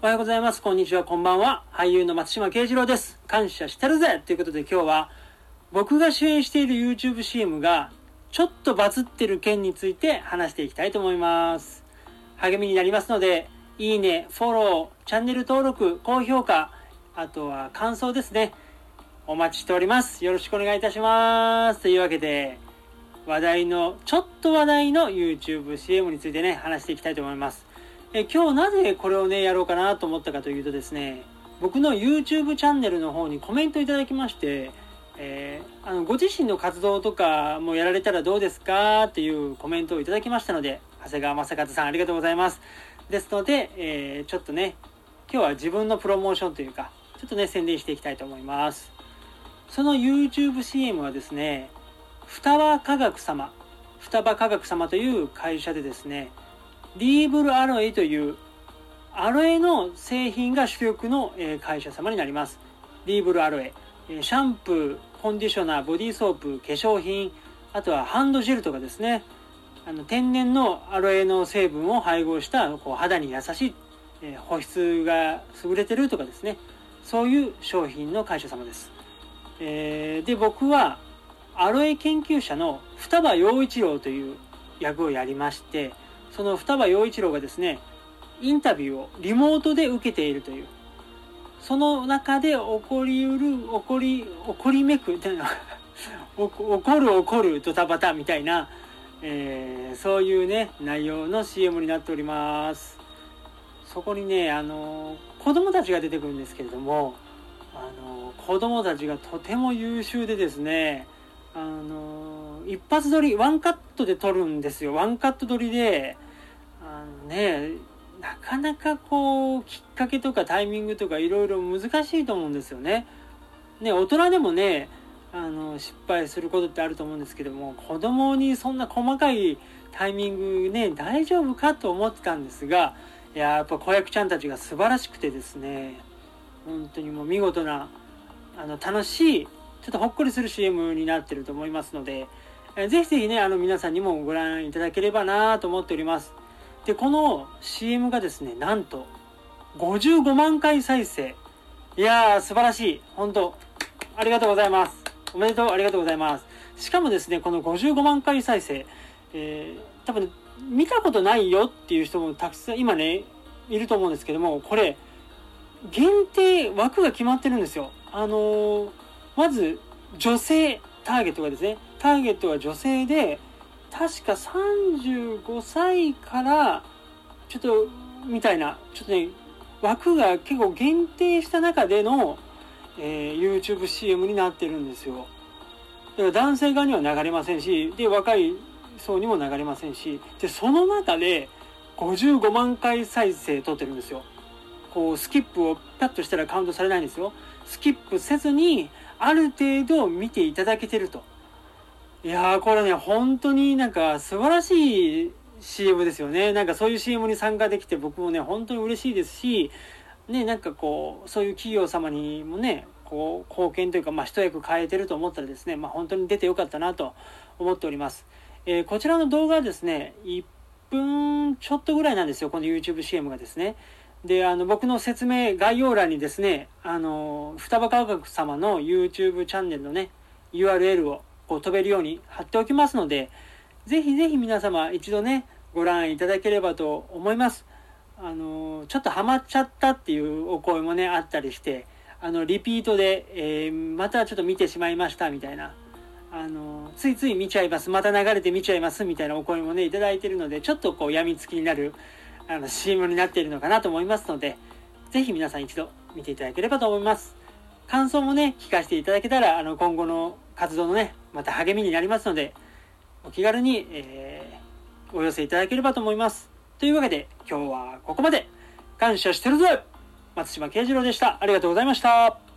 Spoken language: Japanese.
おはようございます。こんにちは。こんばんは。俳優の松島慶次郎です。感謝してるぜということで今日は僕が主演している YouTube CM がちょっとバズってる件について話していきたいと思います。励みになりますので、いいね、フォロー、チャンネル登録、高評価、あとは感想ですね。お待ちしております。よろしくお願いいたします。というわけで、話題の、ちょっと話題の YouTube CM についてね、話していきたいと思います。え今日なぜこれをね、やろうかなと思ったかというとですね、僕の YouTube チャンネルの方にコメントいただきまして、えーあのご自身の活動とかもやられたらどうですかっていうコメントをいただきましたので、長谷川正和さんありがとうございます。ですので、えーちょっとね、今日は自分のプロモーションというか、ちょっとね、宣伝していきたいと思います。その YouTube CM はですね、双葉科学様、双葉科学様という会社でですね、リーブルアロエというアロエの製品が主力の会社様になります。リーブルアロエ。シャンプー、コンディショナー、ボディーソープ、化粧品、あとはハンドジェルとかですね。あの天然のアロエの成分を配合したこう肌に優しい、え保湿が優れてるとかですね。そういう商品の会社様です。えーで、僕はアロエ研究者の双葉陽一郎という役をやりまして、その双葉陽一郎がですね、インタビューをリモートで受けているという。その中で起こりうる、起こり、起こりめく、みたいな 起こる起こるドタバタみたいな、えーそういうね、内容の CM になっております。そこにね、あの、子供たちが出てくるんですけれども、あの、子供たちがとても優秀でですね、あの、一発撮り、ワンカットで撮るんですよ。ワンカット撮りで、ね、なかなかこう、きっかけとかタイミングとかいろいろ難しいと思うんですよね。ね、大人でもね、あの、失敗することってあると思うんですけども、子供にそんな細かいタイミングね、大丈夫かと思ってたんですが、いや、やっぱ子役ちゃんたちが素晴らしくてですね、本当にもう見事な、あの、楽しい、ちょっとほっこりする CM になってると思いますので、えーぜひぜひね、あの皆さんにもご覧いただければなと思っております。で、この CM がですね、なんと55万回再生。いやー、素晴らしい。本当ありがとうございます。おめでとう、ありがとうございます。しかもですね、この55万回再生、えー、多分見たことないよっていう人もたくさん今ね、いると思うんですけども、これ、限定枠が決まってるんですよ。あのーまず女性ターゲットがですね、ターゲットは女性で、確か35歳から、ちょっと、みたいな、ちょっとね、枠が結構限定した中での、えー YouTube CM になってるんですよ。だから男性側には流れませんし、で、若い層にも流れませんし、で、その中で55万回再生撮ってるんですよ。こう、スキップをピャッとしたらカウントされないんですよ。スキップせずに、ある程度見ていただけてると。いやー、これね、本当になんか素晴らしい CM ですよね。なんかそういう CM に参加できて僕もね、本当に嬉しいですし、ね、なんかこう、そういう企業様にもね、こう、貢献というか、まあ、一役変えてると思ったらですね、まあ、本当に出てよかったなと思っております。えーこちらの動画はですね、1分ちょっとぐらいなんですよ、この YouTube CM がですね。で、あの、僕の説明、概要欄にですね、あの、双葉科学様の YouTube チャンネルのね、URL をこう飛べるように貼っておきますので、ぜひぜひ皆様一度ね、ご覧いただければと思います。あの、ちょっとハマっちゃったっていうお声もね、あったりして、あの、リピートで、えーまたちょっと見てしまいましたみたいな、あの、ついつい見ちゃいます、また流れて見ちゃいますみたいなお声もね、いただいてるので、ちょっとこう、病みつきになる、あの、CM になっているのかなと思いますので、ぜひ皆さん一度見ていただければと思います。感想もね、聞かせていただけたら、あの、今後の活動のね、また励みになりますので、お気軽に、えーお寄せいただければと思います。というわけで、今日はここまで。感謝してるぜ松島慶次郎でした。ありがとうございました。